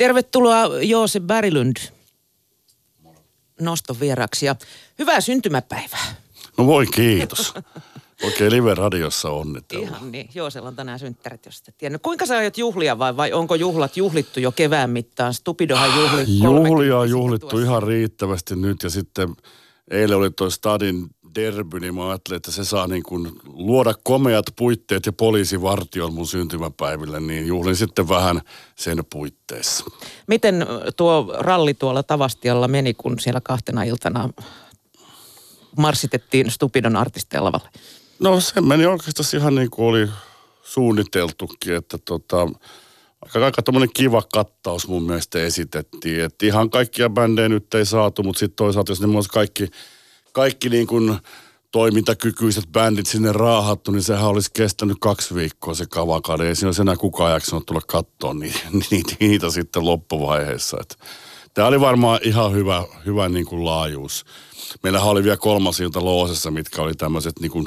Tervetuloa Joose Berglund noston vieraksi ja hyvää syntymäpäivää. No voi kiitos. Oikein live-radiossa onnitella. Ihan niin. Joosella on tänään synttärit, jos et tiennyt. Kuinka sä aiot juhlia vai, vai onko juhlat juhlittu jo kevään mittaan? Stupidohan juhli. Juhlia on juhlittu tuossa. ihan riittävästi nyt ja sitten eilen oli toi Stadin derby, niin mä ajattelin, että se saa niin kuin luoda komeat puitteet ja poliisivartion mun syntymäpäiville, niin juhlin sitten vähän sen puitteissa. Miten tuo ralli tuolla Tavastialla meni, kun siellä kahtena iltana marssitettiin Stupidon artisteilla No se meni oikeastaan ihan niin kuin oli suunniteltukin, että tota, aika, aika kiva kattaus mun mielestä esitettiin. Että ihan kaikkia bändejä nyt ei saatu, mutta sitten toisaalta jos ne kaikki, kaikki niin kuin toimintakykyiset bändit sinne raahattu, niin sehän olisi kestänyt kaksi viikkoa se kavakade. Ei siinä olisi enää kukaan jaksanut tulla katsoa niitä, niitä, niitä sitten loppuvaiheessa. Että tämä oli varmaan ihan hyvä, hyvä niin kuin laajuus. Meillähän oli vielä kolmas ilta Loosessa, mitkä oli tämmöiset niin kuin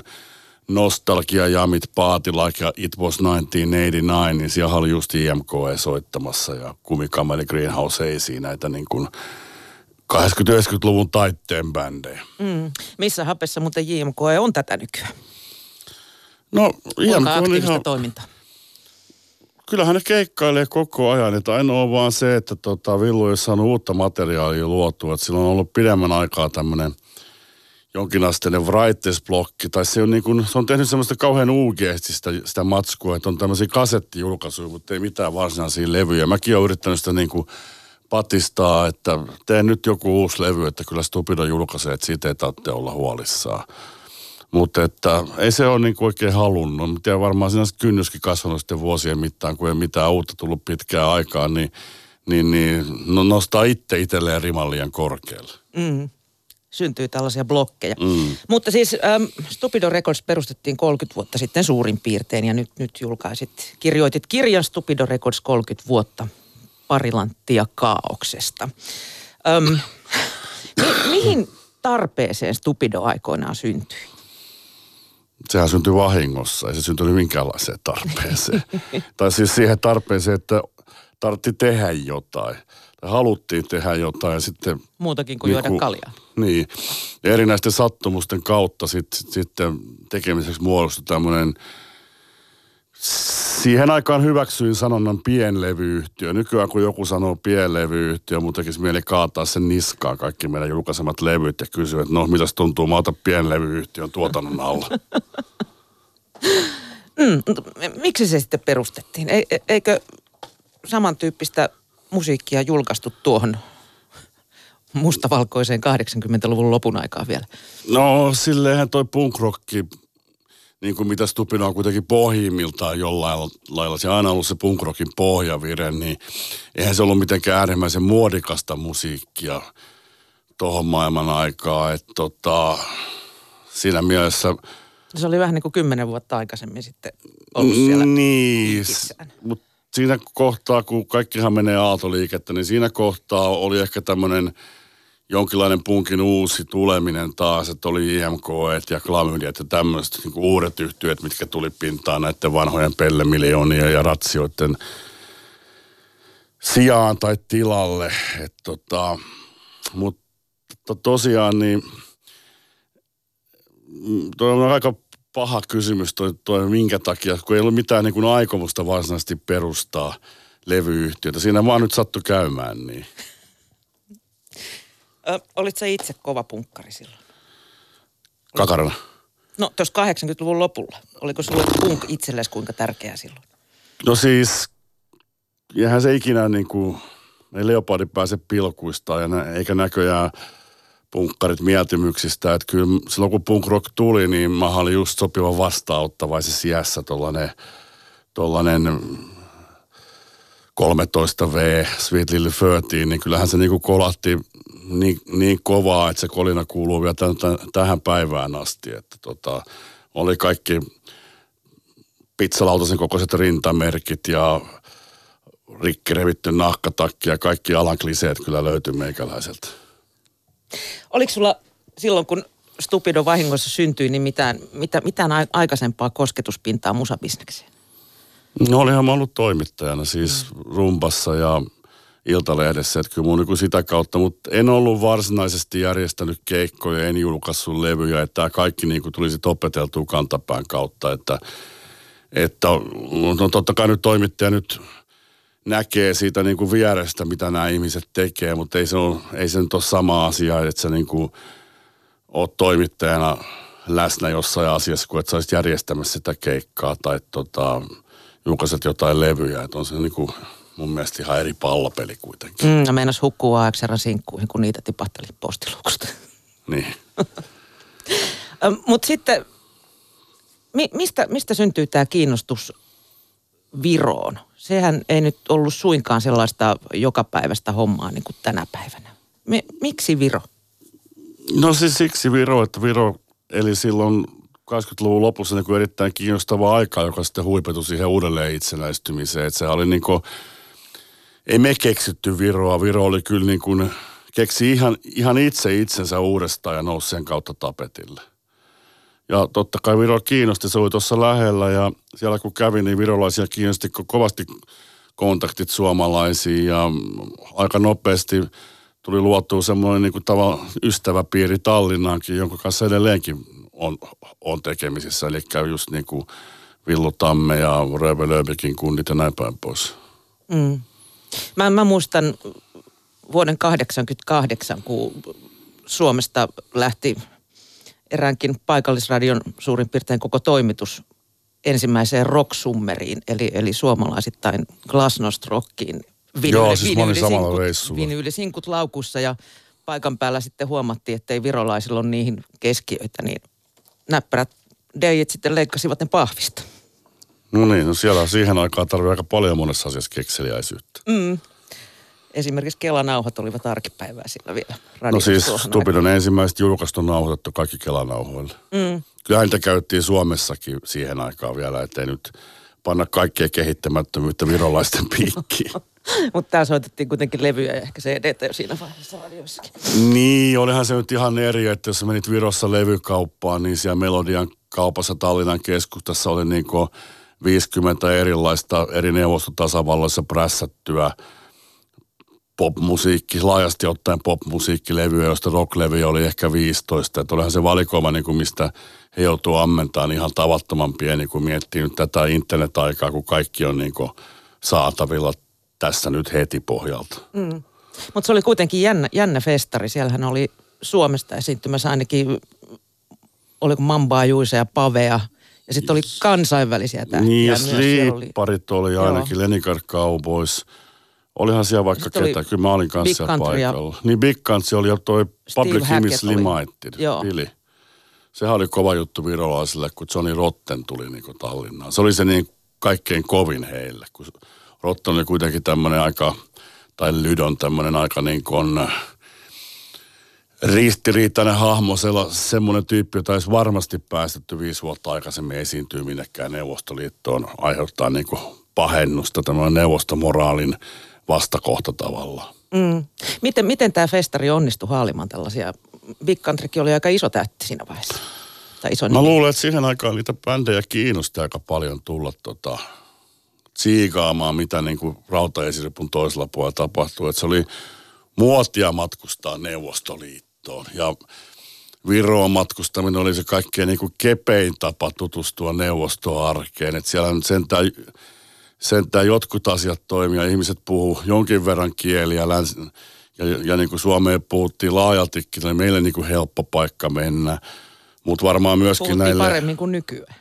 nostalgia jamit Like ja It Was 1989, niin siellä oli just IMK soittamassa ja Kumikameli Greenhouse ei näitä niin kuin 80-90-luvun taitteen bändejä. Mm. Missä hapessa muuten JMK on tätä nykyään? No JMK on ihan... toimintaa? Kyllähän ne keikkailee koko ajan. Että ainoa on vaan se, että tota, Villu ei saanut uutta materiaalia luotua. Että sillä on ollut pidemmän aikaa tämmöinen – jonkinasteinen brightness-blokki, tai se on, niin kuin, se on tehnyt semmoista kauhean uugeesti sitä, sitä matskua, että on tämmöisiä kasettijulkaisuja, mutta ei mitään varsinaisia levyjä. Mäkin olen yrittänyt sitä niin kuin patistaa, että tee nyt joku uusi levy, että kyllä Stupido julkaisee, että siitä ei tarvitse olla huolissaan. Mutta että ei se ole niin kuin oikein halunnut. Mä tiedän varmaan siinä kynnyskin kasvanut sitten vuosien mittaan, kun ei mitään uutta tullut pitkään aikaan, niin, niin, niin no nostaa itse itselleen riman liian korkealle. Mm syntyy tällaisia blokkeja. Mm. Mutta siis ähm, Stupido Records perustettiin 30 vuotta sitten suurin piirtein ja nyt, nyt julkaisit, kirjoitit kirjan Stupido Records 30 vuotta parilanttia kaauksesta. Ähm, mi- mihin tarpeeseen Stupido aikoinaan syntyi? Sehän syntyi vahingossa, ei se syntynyt minkäänlaiseen tarpeeseen. tai siis siihen tarpeeseen, että tarvitsi tehdä jotain haluttiin tehdä jotain ja sitten... Muutakin kuin niin juoda kaljaa. Niin. Ja erinäisten sattumusten kautta sitten sit, sitten tekemiseksi muodostui tämmöinen Siihen aikaan hyväksyin sanonnan pienlevyyhtiö. Nykyään kun joku sanoo pienlevyyhtiö, mun tekisi mieli kaataa sen niskaan kaikki meidän julkaisemat levyt ja kysyä, että no mitäs tuntuu, mä otan pienlevyyhtiön tuotannon alla. Mm, miksi se sitten perustettiin? E, eikö samantyyppistä musiikkia julkaistu tuohon mustavalkoiseen 80-luvun lopun aikaan vielä? No silleenhän toi punkrocki, niin kuin mitä Stupina on kuitenkin pohjimmiltaan jollain lailla, se on aina ollut se punkrockin pohjavire, niin eihän se ollut mitenkään äärimmäisen muodikasta musiikkia tuohon maailman aikaa. Että tota, siinä mielessä... Se oli vähän niin kuin kymmenen vuotta aikaisemmin sitten ollut siellä. Niin, mutta siinä kohtaa, kun kaikkihan menee aaltoliikettä, niin siinä kohtaa oli ehkä tämmöinen jonkinlainen punkin uusi tuleminen taas, että oli IMK ja klamydiat ja tämmöiset niin uudet yhtiöt, mitkä tuli pintaan näiden vanhojen pellemiljoonien ja ratsioiden sijaan tai tilalle. Et tota, mutta tosiaan niin mm, toi on aika paha kysymys toi, toi minkä takia, kun ei ollut mitään niin aikomusta varsinaisesti perustaa levyyhtiötä. Siinä vaan nyt sattu käymään niin. Ö, olit sä itse kova punkkari silloin? Kakarana. No tuossa 80-luvun lopulla. Oliko sulle punk itsellesi kuinka tärkeää silloin? No siis, eihän se ikinä niin kuin, ei Leopardi pääse pilkuista ja nä, eikä näköjään punkkarit mieltymyksistä. Että kyllä silloin kun punk rock tuli, niin mä olin just sopiva vastaanottavaisessa sijässä tollanen, tollanen 13V Sweet Lily 13, niin kyllähän se niinku kolatti niin, niin kovaa, että se kolina kuuluu vielä tämän, tämän, tähän päivään asti. Että tota, oli kaikki pizzalautasen kokoiset rintamerkit ja rikki revitty nahkatakki ja kaikki alan kliseet kyllä löytyi meikäläiseltä. Oliko sulla silloin, kun Stupido vahingossa syntyi, niin mitään, mitä, mitään aikaisempaa kosketuspintaa musabisnekseen? No olihan mä ollut toimittajana siis rumpassa ja Iltalehdessä, että kyllä mun niin sitä kautta, mutta en ollut varsinaisesti järjestänyt keikkoja, en julkaissut levyjä, että tämä kaikki niin kuin tuli sitten opeteltua kantapään kautta, että, että no totta kai nyt toimittaja nyt näkee siitä niin kuin vierestä, mitä nämä ihmiset tekee, mutta ei se, ole, ei se nyt ole sama asia, että sä niin kuin oot toimittajana läsnä jossain asiassa, kun et sä järjestämässä sitä keikkaa tai tota, julkaiset jotain levyjä. Että on se niin kuin mun mielestä ihan eri pallopeli kuitenkin. Mm, ja meinas hukkuu AXRan sinkkuihin, kun niitä tipahteli postiluukusta. Niin. Mutta sitten, mi, mistä, mistä syntyy tämä kiinnostus Viroon? Sehän ei nyt ollut suinkaan sellaista jokapäiväistä hommaa niin kuin tänä päivänä. Mi, miksi Viro? No siis siksi Viro, että Viro eli silloin 80-luvun lopussa niin erittäin kiinnostava aika, joka sitten huipetui siihen uudelleen itsenäistymiseen. Että se oli niin kuin, ei me keksitty Viroa. Viro oli kyllä niin kuin, keksi ihan, ihan itse itsensä uudestaan ja nousi sen kautta tapetille. Ja totta kai Viro kiinnosti, se oli tuossa lähellä ja siellä kun kävin, niin virolaisia kiinnosti kovasti kontaktit suomalaisiin ja aika nopeasti tuli luotua semmoinen niin kuin tava, ystäväpiiri Tallinnaankin, jonka kanssa edelleenkin on, on tekemisissä. Eli just niin kuin Villu Tamme ja Röve Lööbikin kunnit ja näin päin pois. Mm. Mä, mä muistan vuoden 88, kun Suomesta lähti eräänkin paikallisradion suurin piirtein koko toimitus ensimmäiseen rocksummeriin, eli, eli suomalaisittain Glasnost Rockiin. Vinyli, Joo, siis vinyli, samalla reissulla. Vinyyli-sinkut laukussa ja paikan päällä sitten huomattiin, että ei virolaisilla ole niihin keskiöitä, niin näppärät DJt sitten leikkasivat ne pahvista. No niin, no siellä siihen aikaan tarvii aika paljon monessa asiassa kekseliäisyyttä. Mm. Esimerkiksi Kelanauhat olivat arkipäivää sillä vielä. No siis Stupidon ensimmäiset julkaistu nauhoitettu kaikki Kelanauhoille. Mm. Kyllä niitä käyttiin Suomessakin siihen aikaan vielä, ettei nyt panna kaikkea kehittämättömyyttä virolaisten piikkiin. Mutta tämä soitettiin kuitenkin levyjä ja ehkä CD jo siinä vaiheessa radioissakin. Niin, olihan se nyt ihan eri, että jos menit Virossa levykauppaan, niin siellä Melodian kaupassa Tallinnan keskustassa oli niin 50 erilaista eri neuvostotasavalloissa prässättyä popmusiikki, laajasti ottaen popmusiikkilevyjä, joista rocklevy oli ehkä 15. Että olihan se valikoima, niin kuin mistä he joutuu ammentamaan ihan tavattoman pieni, kun miettii nyt tätä internet-aikaa, kun kaikki on niin saatavilla tässä nyt heti pohjalta. Mm. Mutta se oli kuitenkin jännä, jännä festari. Siellähän oli Suomesta esiintymässä ainakin, oliko Mambaa, Juisa ja Pavea. Ja sitten oli kansainvälisiä tähtiä Niin ja Sleeparit oli, oli ainakin, Leningrad Cowboys. Olihan siellä vaikka sitten ketä, kyllä mä olin kanssa siellä paikalla. Niin Big Country oli jo toi Public Image Limited, Billy. Sehän oli kova juttu virolaisille, kun Johnny Rotten tuli niin Tallinnaan. Se oli se niin kaikkein kovin heille, kun Rotten oli kuitenkin tämmöinen aika, tai Lydon tämmöinen aika niin kuin ristiriitainen hahmo, semmoinen tyyppi, jota olisi varmasti päästetty viisi vuotta aikaisemmin esiintyy minnekään Neuvostoliittoon, aiheuttaa niin kuin pahennusta, tämmöinen neuvostomoraalin vastakohta tavallaan. Mm. Miten, miten tämä festari onnistui haalimaan tällaisia? Big Countrykin oli aika iso tähti siinä vaiheessa. Tai iso Mä luulen, että siihen aikaan niitä bändejä kiinnosti aika paljon tulla tota, tsiikaamaan, mitä niin kuin rautaesiripun toisella puolella tapahtui. Että se oli muotia matkustaa Neuvostoliittoon ja Viroon matkustaminen oli se kaikkein niin kuin kepein tapa tutustua neuvostoarkeen. Että siellä nyt sentään, sentään jotkut asiat toimia, ihmiset puhuu jonkin verran kieliä länsi, ja, ja niin kuin Suomeen puhuttiin laajaltikin, oli meille niin kuin helppo paikka mennä. Mutta varmaan myöskin Puhuttiin näille... paremmin kuin nykyään.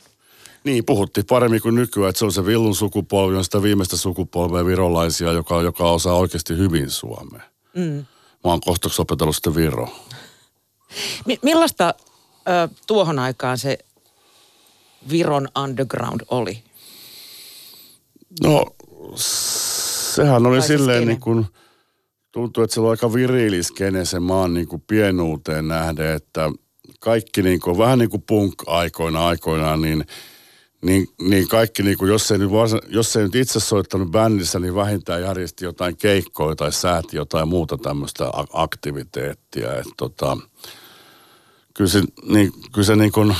Niin, puhuttiin paremmin kuin nykyään, että se on se villun sukupolvi, on sitä viimeistä sukupolvea virolaisia, joka, joka osaa oikeasti hyvin suomea. Mm. Mä oon kohtaksi opetellut sitten Viro. Mi- millaista ö, tuohon aikaan se Viron underground oli? No, sehän oli silleen niin kuin, tuntuu, että se oli aika viriiliskene se maan niin kuin pienuuteen nähden, että kaikki niin kuin, vähän niin kuin punk-aikoina aikoinaan, niin – niin, niin kaikki, niin kuin, jos, ei nyt varsin, jos ei nyt itse soittanut bändissä, niin vähintään järjesti jotain keikkoja tai sääti jotain muuta tämmöistä aktiviteettia. Et, tota, kyllä se, niin, kyllä se niin kuin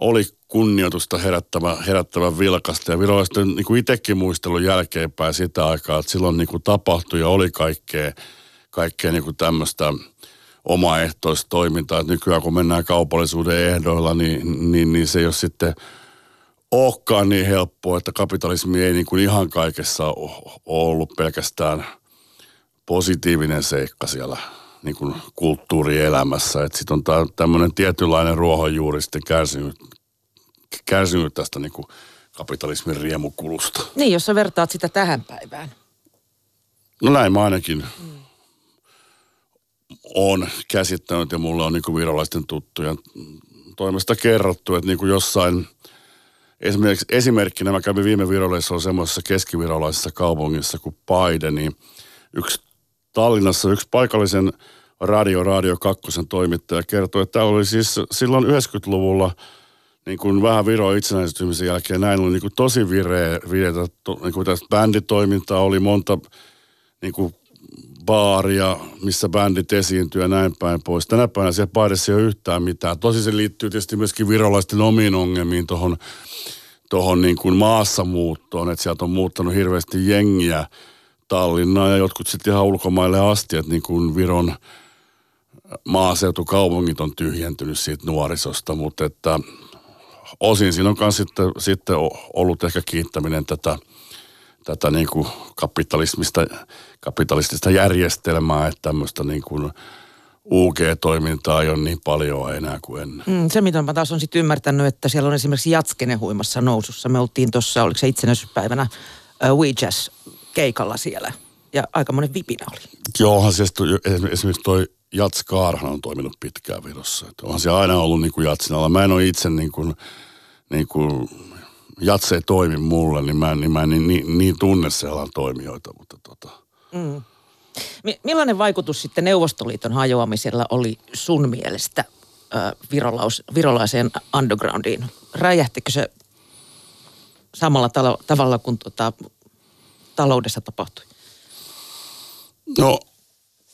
oli kunnioitusta herättävä, herättävä vilkasta. Ja virolaisten niin kuin itsekin muistelun jälkeenpäin sitä aikaa, että silloin niin kuin tapahtui ja oli kaikkea, kaikkea niin kuin tämmöistä omaehtoista toimintaa. Että nykyään kun mennään kaupallisuuden ehdoilla, niin, niin, niin se ei ole sitten olekaan niin helppoa, että kapitalismi ei niin kuin ihan kaikessa ole ollut pelkästään positiivinen seikka siellä niin kuin kulttuurielämässä. Että sitten on tämmöinen tietynlainen ruohonjuuri sitten kärsinyt, kärsinyt tästä niin kuin kapitalismin riemukulusta. Niin, jos sä vertaat sitä tähän päivään. No näin mä ainakin mm. on käsittänyt ja mulla on niin kuin virolaisten tuttuja toimesta kerrottu, että niin kuin jossain, esimerkiksi esimerkkinä mä kävin viime virolaisessa on semmoisessa keskivirolaisessa kaupungissa kuin Paide, niin yksi Tallinnassa yksi paikallisen Radio Radio 2 toimittaja kertoi, että tämä oli siis silloin 90-luvulla niin kuin vähän Viro itsenäistymisen jälkeen näin oli niin kuin tosi vireä, vireä niin kuin tästä bänditoimintaa oli monta niin kuin baaria, missä bändit esiintyy ja näin päin pois. Tänä päivänä siellä paidessa ei ole yhtään mitään. Tosi se liittyy tietysti myöskin virolaisten omiin ongelmiin tuohon tohon niin kuin maassamuuttoon, että sieltä on muuttanut hirveästi jengiä Tallinnaan ja jotkut sitten ihan ulkomaille asti, että niin kuin Viron maaseutukaupungit on tyhjentynyt siitä nuorisosta, mutta että osin siinä on myös sitten, sitten ollut ehkä kiittäminen tätä, tätä niin kuin kapitalismista, kapitalistista järjestelmää, että tämmöistä niin kuin UG-toimintaa ei ole niin paljon enää kuin ennen. Mm, se, mitä mä taas on sitten ymmärtänyt, että siellä on esimerkiksi Jatskene huimassa nousussa. Me oltiin tuossa, oliko se itsenäisyyspäivänä, uh, We Jazz keikalla siellä. Ja aika monen vipinä oli. Joohan se esimerkiksi toi Jats Kaarhan on toiminut pitkään Virossa. Että onhan se aina ollut niin kuin Jatsin Mä en ole itse niin kuin, niin kuin Jats ei toimi mulle, niin mä, niin mä en niin, niin, niin tunne se alan toimijoita. Mutta tota. mm. Millainen vaikutus sitten Neuvostoliiton hajoamisella oli sun mielestä äh, virolaus, virolaiseen undergroundiin? Räjähtikö se samalla talo, tavalla kuin tota, taloudessa tapahtui? No,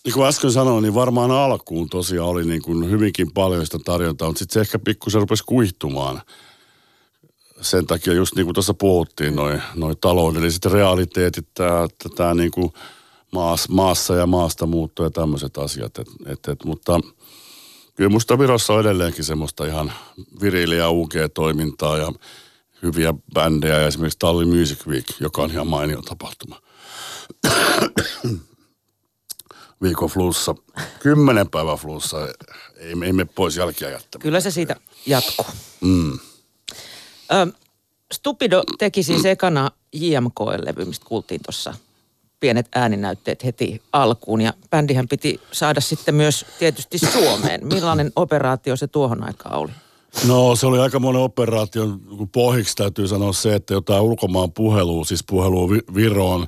niin kuin äsken sanoin, niin varmaan alkuun tosiaan oli niin kuin hyvinkin paljon sitä tarjontaa, mutta sitten se ehkä pikkusen rupesi kuihtumaan. Sen takia just niin kuin tuossa puhuttiin, noin noi taloudelliset realiteetit, tämä, niin kuin maas, maassa ja maasta muutto ja tämmöiset asiat. Et, et, et, mutta kyllä musta Virossa on edelleenkin semmoista ihan viriliä UG-toimintaa ja hyviä bändejä ja esimerkiksi Tallin Music Week, joka on ihan mainio tapahtuma. Viikon flussa, kymmenen päivän flussa, ei, ei me pois jälkiä jättämään. Kyllä se siitä jatkuu. Mm. Ö, Stupido teki siis ekana JMK-levy, mistä kuultiin tuossa pienet ääninäytteet heti alkuun. Ja bändihän piti saada sitten myös tietysti Suomeen. Millainen operaatio se tuohon aikaan oli? No se oli aika monen operaatio. Pohjiksi täytyy sanoa se, että jotain ulkomaan puhelua, siis puhelua Viroon.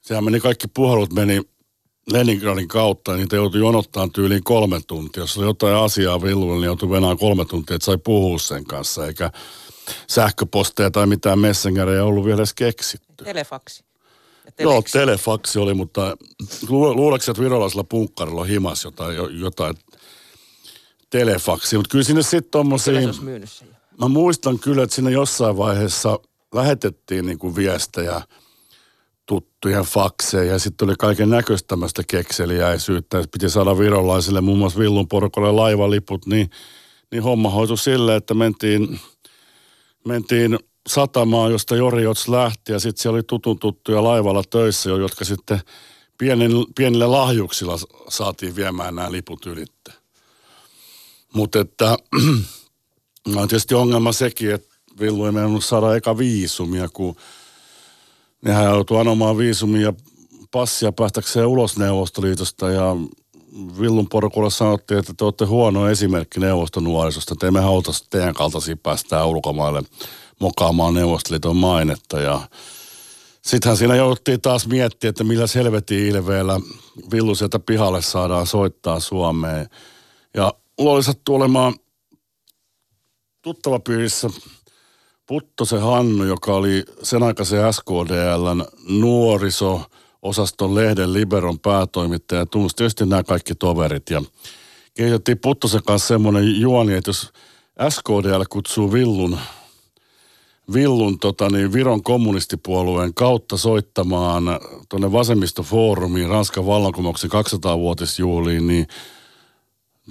Sehän meni, kaikki puhelut meni Leningradin kautta, niin niitä joutui jonottaa tyyliin kolme tuntia. Jos oli jotain asiaa villuilla, niin joutui venään kolme tuntia, että sai puhua sen kanssa, eikä sähköposteja tai mitään messengereja ollut vielä edes keksitty. Telefaksi. Joo, telefaksi oli, mutta luuleeko että virolaisella punkkarilla on himas jotain, jotain telefaksi, mutta kyllä sinne sitten tommosia... Mä muistan kyllä, että sinne jossain vaiheessa lähetettiin niinku viestejä tuttujen fakseja ja sitten oli kaiken näköistä tämmöistä kekseliäisyyttä. Piti saada virolaisille muun muassa Villun porukalle laivaliput, niin, niin homma hoitui sille, että mentiin, mentiin satamaan, josta Jori Jots lähti ja sitten siellä oli tutun tuttuja laivalla töissä, jotka sitten pienillä, pienillä lahjuksilla saatiin viemään nämä liput ylitte. Mutta että on tietysti ongelma sekin, että Villu ei mennyt saada eka viisumia, kun nehän joutui anomaan viisumia passia päästäkseen ulos Neuvostoliitosta ja Villun porukulla sanottiin, että te olette huono esimerkki neuvostonuorisosta, että emme auta teidän kaltaisia päästään ulkomaille mokaamaan Neuvostoliiton mainetta ja Sittenhän siinä jouduttiin taas miettiä, että millä selvetin ilveellä Villu sieltä pihalle saadaan soittaa Suomeen. Ja mulla oli sattu olemaan tuttava piirissä Puttosen Hannu, joka oli sen aikaisen SKDLn nuoriso osaston lehden Liberon päätoimittaja. Tunnusti tietysti nämä kaikki toverit ja kehitettiin Puttosen kanssa semmoinen juoni, että jos SKDL kutsuu Villun, Villun tota niin, Viron kommunistipuolueen kautta soittamaan tuonne vasemmistofoorumiin Ranskan vallankumouksen 200-vuotisjuhliin, niin,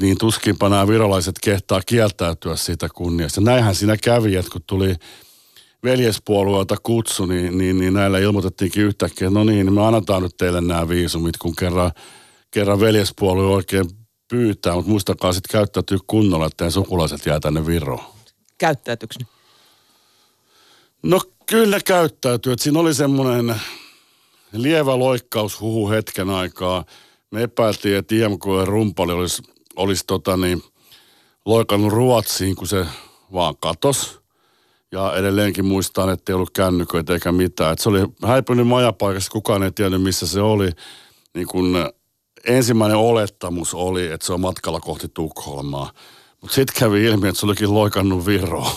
niin tuskinpa nämä virolaiset kehtaa kieltäytyä siitä kunniasta. Näinhän siinä kävi, että kun tuli veljespuolueelta kutsu, niin, niin, niin näillä ilmoitettiinkin yhtäkkiä, että no niin, me annetaan nyt teille nämä viisumit, kun kerran, kerran veljespuolue oikein pyytää, mutta muistakaa sitten käyttäytyä kunnolla, että sukulaiset jää tänne Viroon. Käyttäytyykö ne? No kyllä käyttäytyy. Että siinä oli semmoinen lievä loikkaushuhu hetken aikaa. Me epäiltiin, että IMK Rumpali olisi, olisi tota niin, loikannut Ruotsiin, kun se vaan katos. Ja edelleenkin muistan, että ei ollut kännyköitä eikä mitään. Et se oli häipynyt majapaikassa, kukaan ei tiennyt missä se oli. Niin kun ensimmäinen olettamus oli, että se on matkalla kohti Tukholmaa. Mutta sitten kävi ilmi, että se olikin loikannut Viroon.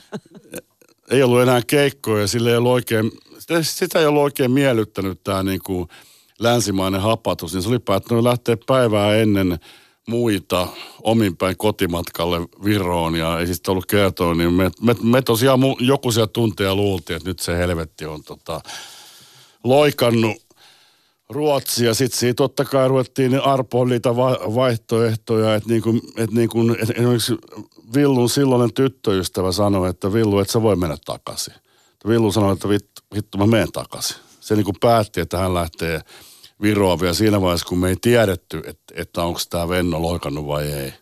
ei ollut enää keikkoja, sille ei ollut oikein, sitä, sitä ei ollut oikein miellyttänyt tämä niinku länsimainen hapatus, niin se oli päättänyt lähteä päivää ennen muita ominpäin kotimatkalle Viroon ja ei sitten ollut kertoa, niin me, me, me tosiaan joku siellä tunteja luultiin, että nyt se helvetti on tota, loikannut Ruotsia. Sitten siitä totta kai ruvettiin arpoon niitä vaihtoehtoja, että niin kuin, että niin että esimerkiksi Villun silloinen tyttöystävä sanoi, että Villu, et sä voi mennä takaisin. Villu sanoi, että vittu, vittu mä menen takaisin. Se niin kuin päätti, että hän lähtee Viroa vielä siinä vaiheessa, kun me ei tiedetty, että, että onko tämä Venno loikannut vai ei.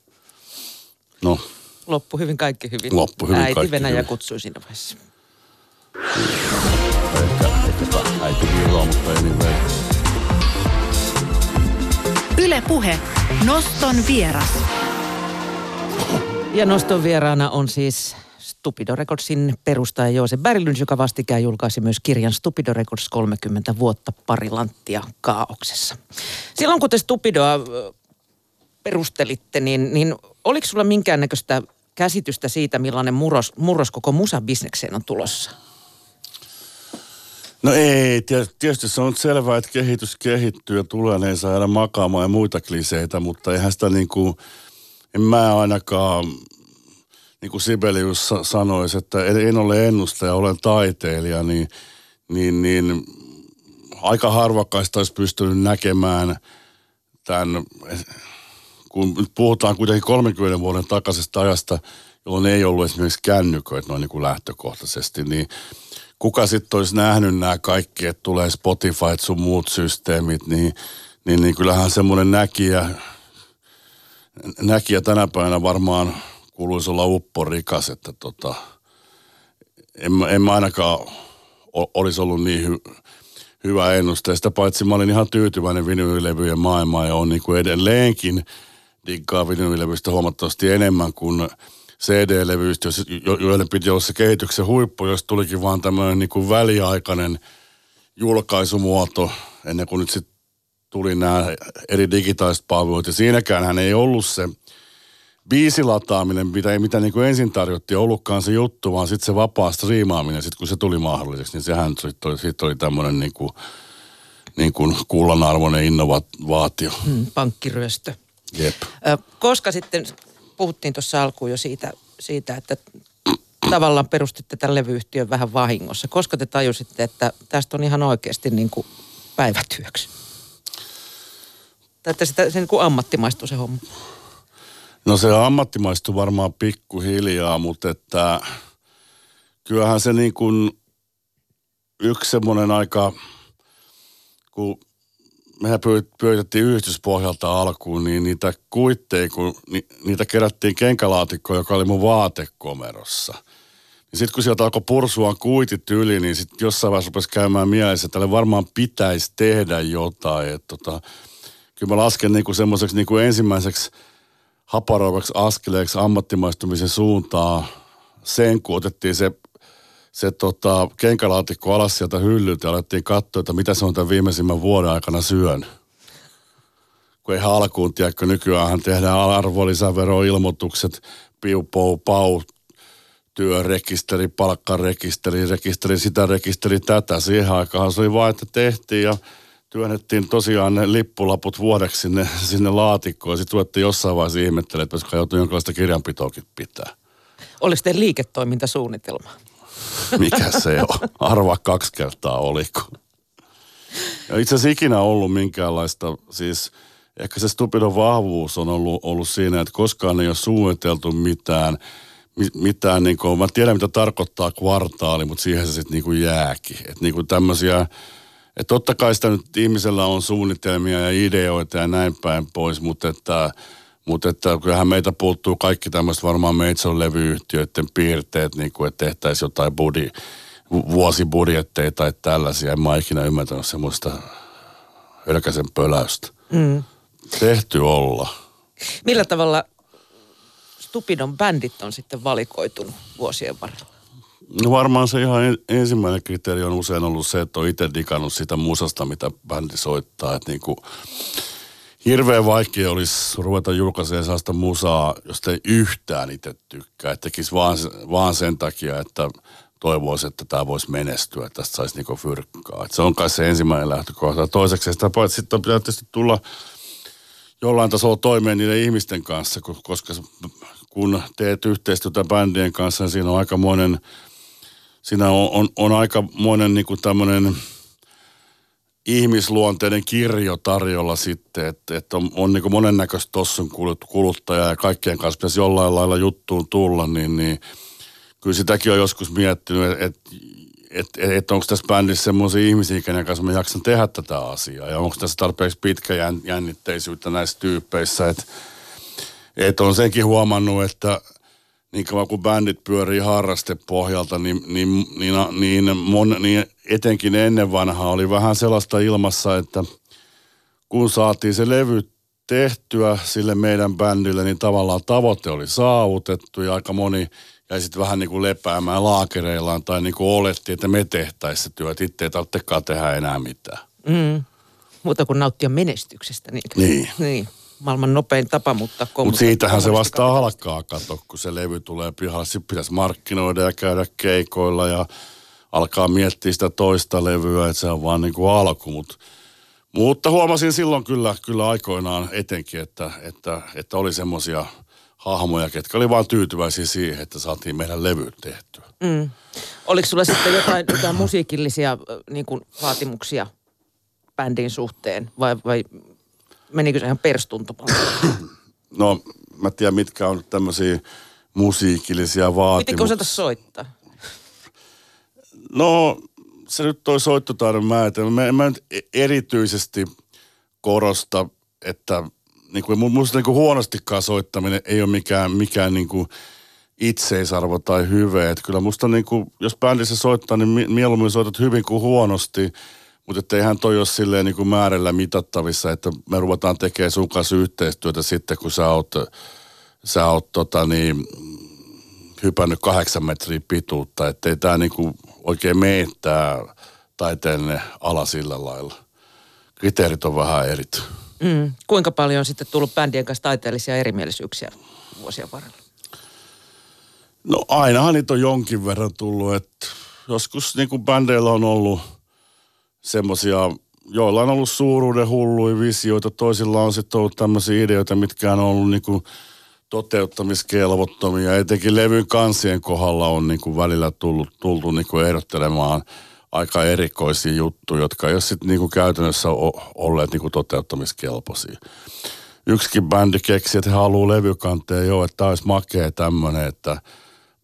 No. Loppu hyvin, kaikki hyvin. Loppu hyvin, Äiti kaikki Venäjä hyvin. kutsui siinä vaiheessa. Ehkä, ehkä äiti Viroa, mutta ei niin. Yle Puhe. Noston vieras. Ja noston vieraana on siis Stupido Recordsin perustaja Joose Berlyn, joka vastikään julkaisi myös kirjan Stupido Records 30 vuotta parilanttia kaauksessa. Silloin kun te Stupidoa perustelitte, niin, niin oliko sulla minkäännäköistä käsitystä siitä, millainen murros, murros koko musabisnekseen on tulossa? No ei, tietysti se on selvää, että kehitys kehittyy ja tulee, ne ei saa makaamaan ja muita kliseitä, mutta eihän sitä niin kuin, en mä ainakaan, niin kuin Sibelius sanoisi, että en ole ennustaja, olen taiteilija, niin, niin, niin aika harvakkaista olisi pystynyt näkemään tämän, kun nyt puhutaan kuitenkin 30 vuoden takaisesta ajasta, jolloin ei ollut esimerkiksi kännyköitä noin niin kuin lähtökohtaisesti, niin kuka sitten olisi nähnyt nämä kaikki, että tulee Spotify sun muut systeemit, niin, niin, niin kyllähän semmoinen näkijä, näkijä tänä päivänä varmaan kuuluisi olla upporikas, että tota, en, en mä ainakaan olisi ollut niin hy, hyvä ennuste. Sitä paitsi mä olin ihan tyytyväinen vinyylevyjen maailmaan ja on niin kuin edelleenkin diggaa vinyylevyistä huomattavasti enemmän kuin CD-levyistä, joiden piti olla se kehityksen huippu, jos tulikin vaan tämmöinen niin kuin väliaikainen julkaisumuoto, ennen kuin nyt sitten tuli nämä eri digitaaliset palvelut. Ja siinäkään hän ei ollut se biisilataaminen, mitä mitä niin kuin ensin tarjottiin, ollutkaan se juttu, vaan sitten se vapaa striimaaminen, sitten kun se tuli mahdolliseksi, niin sehän sitten oli, sit oli tämmöinen niin kuin, niin kuin kullanarvoinen innovaatio. Hmm, pankkiryöstö. Jep. Koska sitten puhuttiin tuossa alkuun jo siitä, siitä, että tavallaan perustitte tämän levyyhtiön vähän vahingossa. Koska te tajusitte, että tästä on ihan oikeasti niin kuin päivätyöksi? Tai että sitä, se niin kuin ammattimaistuu se homma. No se ammattimaistuu varmaan pikkuhiljaa, mutta että kyllähän se niin kuin yksi semmoinen aika, kun mehän pyöritettiin yhdistyspohjalta alkuun, niin niitä kuitteja, kun ni, niitä kerättiin kenkälaatikko, joka oli mun vaatekomerossa. Niin sitten kun sieltä alkoi pursua kuitit yli, niin sitten jossain vaiheessa rupesi käymään mielessä, että tälle varmaan pitäisi tehdä jotain. Että tota, kyllä mä lasken niinku semmoiseksi niinku ensimmäiseksi haparoivaksi askeleeksi ammattimaistumisen suuntaa sen, kun otettiin se se tota, kenkälaatikko alas sieltä hyllyltä ja alettiin katsoa, että mitä se on tämän viimeisimmän vuoden aikana syön. Kun ei alkuun, tiedätkö, nykyään tehdään arvonlisäveroilmoitukset, piu, pou, pau, työrekisteri, palkkarekisteri, rekisteri sitä, rekisteri tätä. Siihen aikaan se oli vaan, että tehtiin ja työnnettiin tosiaan ne lippulaput vuodeksi sinne, sinne laatikkoon. Sitten ruvettiin jossain vaiheessa ihmettelemään, että pitäisikö joutua jonkinlaista kirjanpitoakin pitää. Oliko teidän liiketoimintasuunnitelma? Mikä se on? Arvaa kaksi kertaa oliko. Ja itse asiassa ikinä ollut minkäänlaista, siis ehkä se stupidon vahvuus on ollut, ollut siinä, että koskaan ei ole suunniteltu mitään, mitään niin kuin, mä tiedän mitä tarkoittaa kvartaali, mutta siihen se sitten niin kuin jääkin. Että niin kuin tämmöisiä, että totta kai sitä nyt ihmisellä on suunnitelmia ja ideoita ja näin päin pois, mutta että, mutta että kyllähän meitä puuttuu kaikki tämmöiset varmaan Meitson levyyhtiöiden piirteet, niin kuin, että tehtäisiin jotain budi, vuosibudjetteja tai tällaisia. En mä ikinä ymmärtänyt semmoista hölkäsen pöläystä. Mm. Tehty olla. Millä tavalla Stupidon bändit on sitten valikoitunut vuosien varrella? No varmaan se ihan ensimmäinen kriteeri on usein ollut se, että on itse digannut sitä musasta, mitä bändi soittaa. Että niin kuin, hirveän vaikea olisi ruveta julkaisemaan sellaista musaa, josta ei yhtään itse tykkää. Että tekisi vaan, vaan sen takia, että toivoisi, että tämä voisi menestyä, tästä saisi niinku fyrkkaa. Että se on kai se ensimmäinen lähtökohta. Toiseksi sitä sitten pitää tietysti tulla jollain tasolla toimeen niiden ihmisten kanssa, koska kun teet yhteistyötä bändien kanssa, niin siinä on aikamoinen, siinä on, on, on aikamoinen niin kuin tämmöinen ihmisluonteinen kirjo tarjolla sitten, että, että on, on niin monennäköistä tossun kuluttajaa ja kaikkien kanssa pitäisi jollain lailla juttuun tulla, niin, niin kyllä sitäkin on joskus miettinyt, että, että että et onko tässä bändissä semmoisia ihmisiä, kenen kanssa mä jaksan tehdä tätä asiaa. Ja onko tässä tarpeeksi pitkä jännitteisyyttä näissä tyyppeissä. Että et on senkin huomannut, että niin kauan kuin bändit pyörii harrastepohjalta, niin, niin, niin, niin, mon, niin etenkin ennen vanhaa oli vähän sellaista ilmassa, että kun saatiin se levy tehtyä sille meidän bändille, niin tavallaan tavoite oli saavutettu ja aika moni jäi sitten vähän niin kuin lepäämään laakereillaan tai niin kuin oletti, että me tehtäisiin se työ, että itse ei tarvitsekaan tehdä enää mitään. Mm. Muuta kuin nauttia menestyksestä. Niin. niin. niin maailman nopein tapa, mutta... Mutta siitähän se vasta alkaa, kato, kun se levy tulee pihalle. Sitten pitäisi markkinoida ja käydä keikoilla ja alkaa miettiä sitä toista levyä, että se on vaan niin kuin alku. Mut, mutta huomasin silloin kyllä, kyllä aikoinaan etenkin, että, että, että oli semmoisia hahmoja, ketkä oli vaan tyytyväisiä siihen, että saatiin meidän levy tehtyä. Mm. Oliko sulla sitten jotain, jotain musiikillisia niin kuin vaatimuksia bändin suhteen vai, vai menikö se ihan perstuntamaan? No, mä tiedän mitkä on tämmöisiä musiikillisia vaatimuksia. Pitikö osata soittaa? No, se nyt toi soittotaidon määritelmä. Mä, mä nyt erityisesti korosta, että niin kuin, musta niin kuin huonostikaan soittaminen ei ole mikään, mikään niin kuin itseisarvo tai hyve. Että kyllä musta niin kuin, jos bändissä soittaa, niin mieluummin soitat hyvin kuin huonosti. Mutta eihän toi ole silleen niin kuin määrällä mitattavissa, että me ruvetaan tekemään sun kanssa yhteistyötä sitten, kun sä oot, sä oot tota niin, hypännyt kahdeksan metriä pituutta. Että ei tää niin kuin oikein mene tää taiteellinen ala sillä lailla. Kriteerit on vähän erit. Mm. Kuinka paljon on sitten tullut bändien kanssa taiteellisia erimielisyyksiä vuosien varrella? No ainahan niitä on jonkin verran tullut, että joskus niin kuin bändeillä on ollut semmoisia, joilla on ollut suuruuden hulluja visioita, toisilla on sitten ollut tämmöisiä ideoita, mitkä on ollut niin kuin toteuttamiskelvottomia. Etenkin levyn kansien kohdalla on niin kuin välillä tullut, tultu niin kuin ehdottelemaan – aika erikoisia juttuja, jotka ei ole sitten niinku käytännössä olleet niinku toteuttamiskelpoisia. Yksikin bändi keksi, että he haluaa levykanteen jo, että tämä olisi makea tämmöinen, että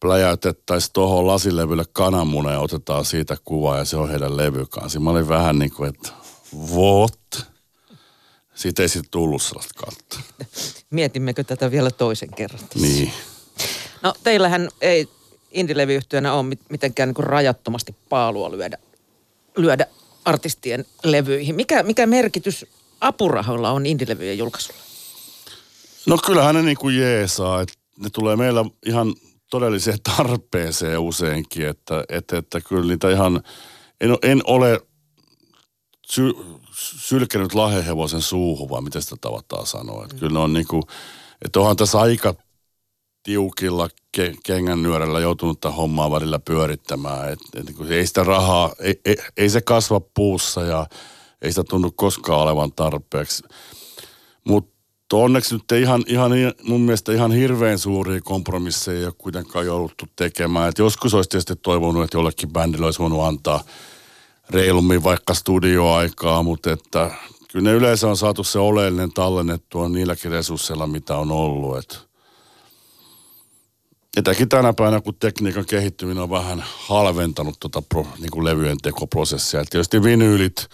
pläjäytettäisiin tuohon lasilevylle kananmuna ja otetaan siitä kuva ja se on heidän levykansi. Mä olin vähän niin kuin, että what? Siitä ei sitten tullut sellaista kautta. Mietimmekö tätä vielä toisen kerran? Niin. No teillähän ei indilevyyhtiönä ole mitenkään niin kuin rajattomasti paalua lyödä, lyödä artistien levyihin. Mikä, mikä merkitys apurahoilla on indilevyjen julkaisulla? No kyllähän ne niin kuin jeesaa, että ne tulee meillä ihan todelliseen tarpeeseen useinkin, että, että, että kyllä niitä ihan, en, en ole sy, sylkenyt lahehevosen suuhun, vai miten sitä tavataan sanoa. Että mm. Kyllä ne on niin kuin, että onhan tässä aika tiukilla ke, kengän nyörällä joutunut tätä hommaa välillä pyörittämään. Et, et, kun ei sitä rahaa, ei, ei, ei se kasva puussa ja ei sitä tunnu koskaan olevan tarpeeksi. Mutta onneksi nyt ihan, ihan, mun mielestä ihan hirveän suuria kompromisseja ei ole kuitenkaan jouduttu tekemään. Et joskus olisi tietysti toivonut, että jollekin bändille olisi voinut antaa reilummin vaikka studioaikaa, mutta että kyllä ne yleensä on saatu se oleellinen tallennettua niilläkin resursseilla, mitä on ollut. Että Etäkin tänä päivänä, kun tekniikan kehittyminen on vähän halventanut tuota pro, niin kuin levyjen tekoprosessia. Et tietysti vinyylit,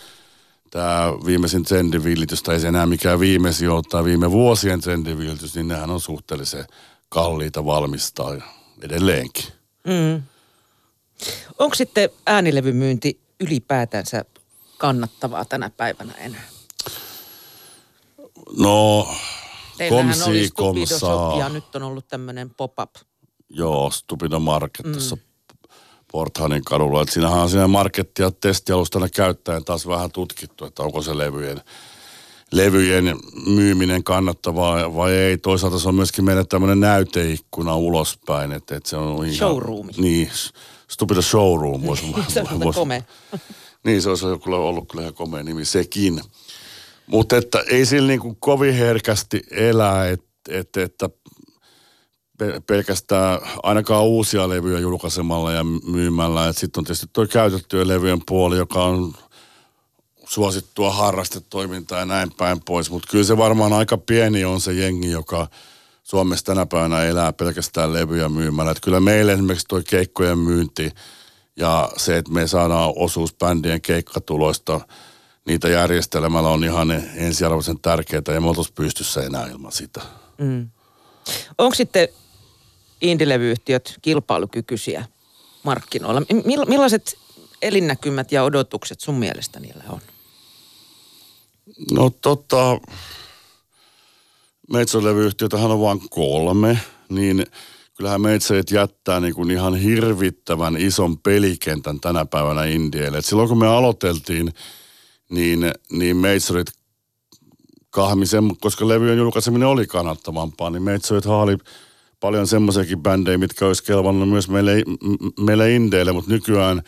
tämä viimeisin trendivillitys, tai ei se enää mikään viimeisin ole, tai viime vuosien trendivillitys, niin nehän on suhteellisen kalliita valmistaa edelleenkin. Mm. Onko sitten äänilevymyynti ylipäätänsä kannattavaa tänä päivänä enää? No, Teillähän komsi, oli ja nyt on ollut tämmöinen pop-up. Joo, Stupido Market mm. Porthanin kadulla. Et siinähän on siinä marketti- ja testialustana käyttäen taas vähän tutkittu, että onko se levyjen, levyjen myyminen kannattavaa vai ei. Toisaalta se on myöskin meidän tämmöinen näyteikkuna ulospäin. Että, että se on ihan, Showroomi. Niin, Stupido Showroom. Voisi, se on voisi, komea. Niin, se olisi kyllä ollut kyllä ihan komea nimi sekin. Mutta että ei sillä niin kuin kovin herkästi elää, että, että, että pelkästään ainakaan uusia levyjä julkaisemalla ja myymällä. Sitten on tietysti tuo käytettyjen levyjen puoli, joka on suosittua harrastetoimintaa ja näin päin pois. Mutta kyllä se varmaan aika pieni on se jengi, joka Suomessa tänä päivänä elää pelkästään levyjä myymällä. Et kyllä meille esimerkiksi tuo keikkojen myynti ja se, että me saadaan osuus bändien keikkatuloista niitä järjestelemällä on ihan ensiarvoisen tärkeää ja me pystyssä enää ilman sitä. Mm. Onko sitten indilevyyhtiöt kilpailukykyisiä markkinoilla? Millaiset elinnäkymät ja odotukset sun mielestä niillä on? No tota, Meitson-levyyhtiötähän on vain kolme, niin kyllähän Meitseet jättää niin kuin ihan hirvittävän ison pelikentän tänä päivänä Indieille. Et silloin kun me aloiteltiin, niin, niin Meitsorit kahmisen, koska levyjen julkaiseminen oli kannattavampaa, niin Meitsorit haali paljon semmoisiakin bändejä, mitkä olisi kelvannut myös meille, meille Indeille, mutta nykyään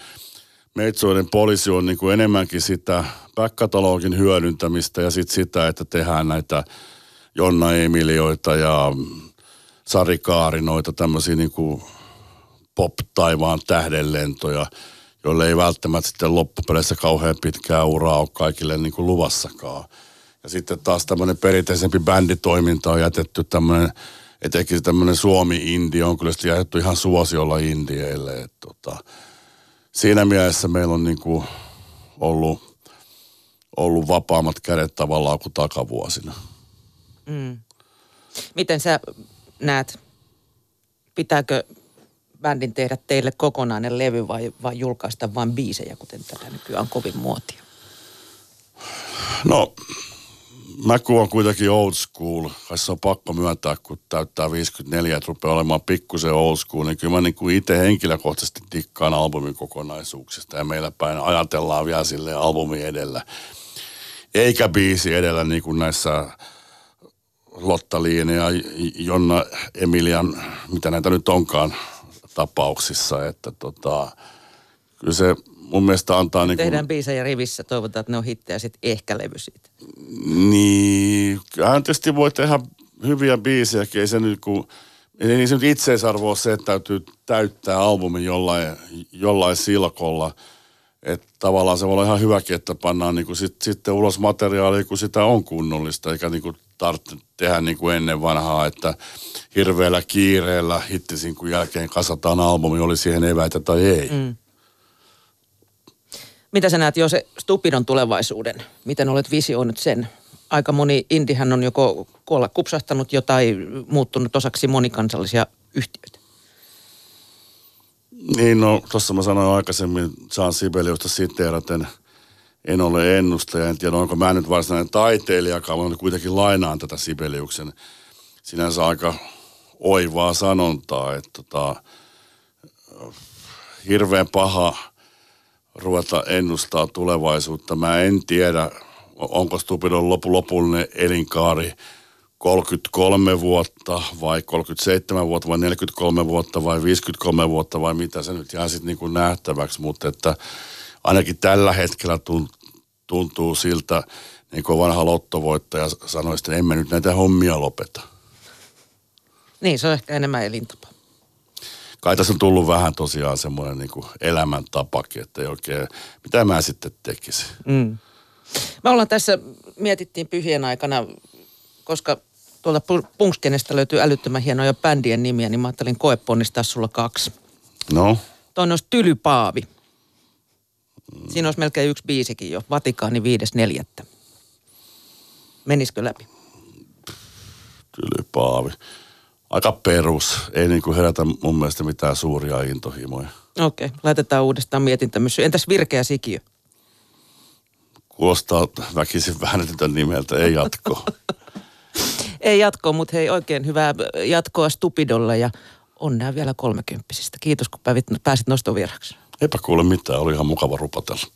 Meitsoiden poliisi on niin kuin enemmänkin sitä back-katalogin hyödyntämistä ja sitten sitä, että tehdään näitä Jonna Emilioita ja Sari Kaarinoita, tämmöisiä niin kuin pop-taivaan tähdenlentoja, joille ei välttämättä sitten loppupeleissä kauhean pitkää uraa ole kaikille niin kuin luvassakaan. Ja sitten taas tämmöinen perinteisempi bänditoiminta on jätetty tämmöinen etenkin tämmöinen Suomi-India on kyllä jaettu ihan suosiolla Indieille. Et tota, siinä mielessä meillä on niinku ollut, ollut vapaammat kädet tavallaan kuin takavuosina. Mm. Miten sä näet, pitääkö bändin tehdä teille kokonainen levy vai, vai julkaista vain biisejä, kuten tätä nykyään on kovin muotia? No, mä kuvan kuitenkin old school. Kai se on pakko myöntää, kun täyttää 54, että rupeaa olemaan pikkusen old school, niin kyllä mä niin kuin itse henkilökohtaisesti dikkaan albumin kokonaisuuksista. Ja meillä päin ajatellaan vielä sille albumi edellä. Eikä biisi edellä niin kuin näissä Lotta Liine ja Jonna Emilian, mitä näitä nyt onkaan tapauksissa. Että tota, kyllä se mun mielestä antaa... Niin Tehdään biisejä rivissä, toivotaan, että ne on hittejä, sitten ehkä levy siitä. Niin, kyllähän tietysti voi tehdä hyviä biisejäkin, ei se nyt kun... Ei se nyt itseisarvo se, että täytyy täyttää albumin jollain, jollain silkolla. Että tavallaan se voi olla ihan hyväkin, että pannaan niin kuin sit, sitten ulos materiaalia, kun sitä on kunnollista, eikä niin kuin tarvitse tehdä niin kuin ennen vanhaa, että hirveällä kiireellä hittisin kun jälkeen kasataan albumi, oli siihen eväitä tai ei. Mm. Mitä sä näet jo se Stupidon tulevaisuuden? Miten olet visioinut sen? Aika moni indihän on joko kuolla kupsahtanut jo tai muuttunut osaksi monikansallisia yhtiöitä. Niin, no tuossa mä sanoin aikaisemmin Jean Sibeliusta siteeraten, en ole ennustaja, en tiedä onko mä nyt varsinainen taiteilijakaan, mutta kuitenkin lainaan tätä Sibeliuksen sinänsä aika oivaa sanontaa, että tota, hirveän paha ruveta ennustaa tulevaisuutta. Mä en tiedä, onko Stupidon lopu lopullinen elinkaari 33 vuotta vai 37 vuotta vai 43 vuotta vai 53 vuotta vai mitä se nyt jää sitten niin kuin nähtäväksi, mutta että ainakin tällä hetkellä tuntuu siltä, niin kuin vanha lottovoittaja sanoi, että emme nyt näitä hommia lopeta. Niin, se on ehkä enemmän elintapa. Kai tässä on tullut vähän tosiaan semmoinen niin elämäntapakin, että ei oikein, mitä mä sitten tekisin. Mm. Me ollaan tässä, mietittiin pyhien aikana, koska tuolta Punkskenestä löytyy älyttömän hienoja bändien nimiä, niin mä ajattelin koeponnistaa sulla kaksi. No? Toinen olisi Tylypaavi. Siinä olisi melkein yksi biisikin jo, Vatikaani 5.4. Menisikö läpi? Tylypaavi. Aika perus. Ei niin kuin herätä mun mielestä mitään suuria intohimoja. Okei, okay. laitetaan uudestaan mietintämyssy. Entäs Virkeä Sikiö? Kuulostaa väkisin väännetytä nimeltä, ei jatko. ei jatko, mutta hei oikein hyvää jatkoa Stupidolla ja onnea vielä kolmekymppisistä. Kiitos kun pääsit nostovieraaksi. Eipä kuule mitään, oli ihan mukava rupatella.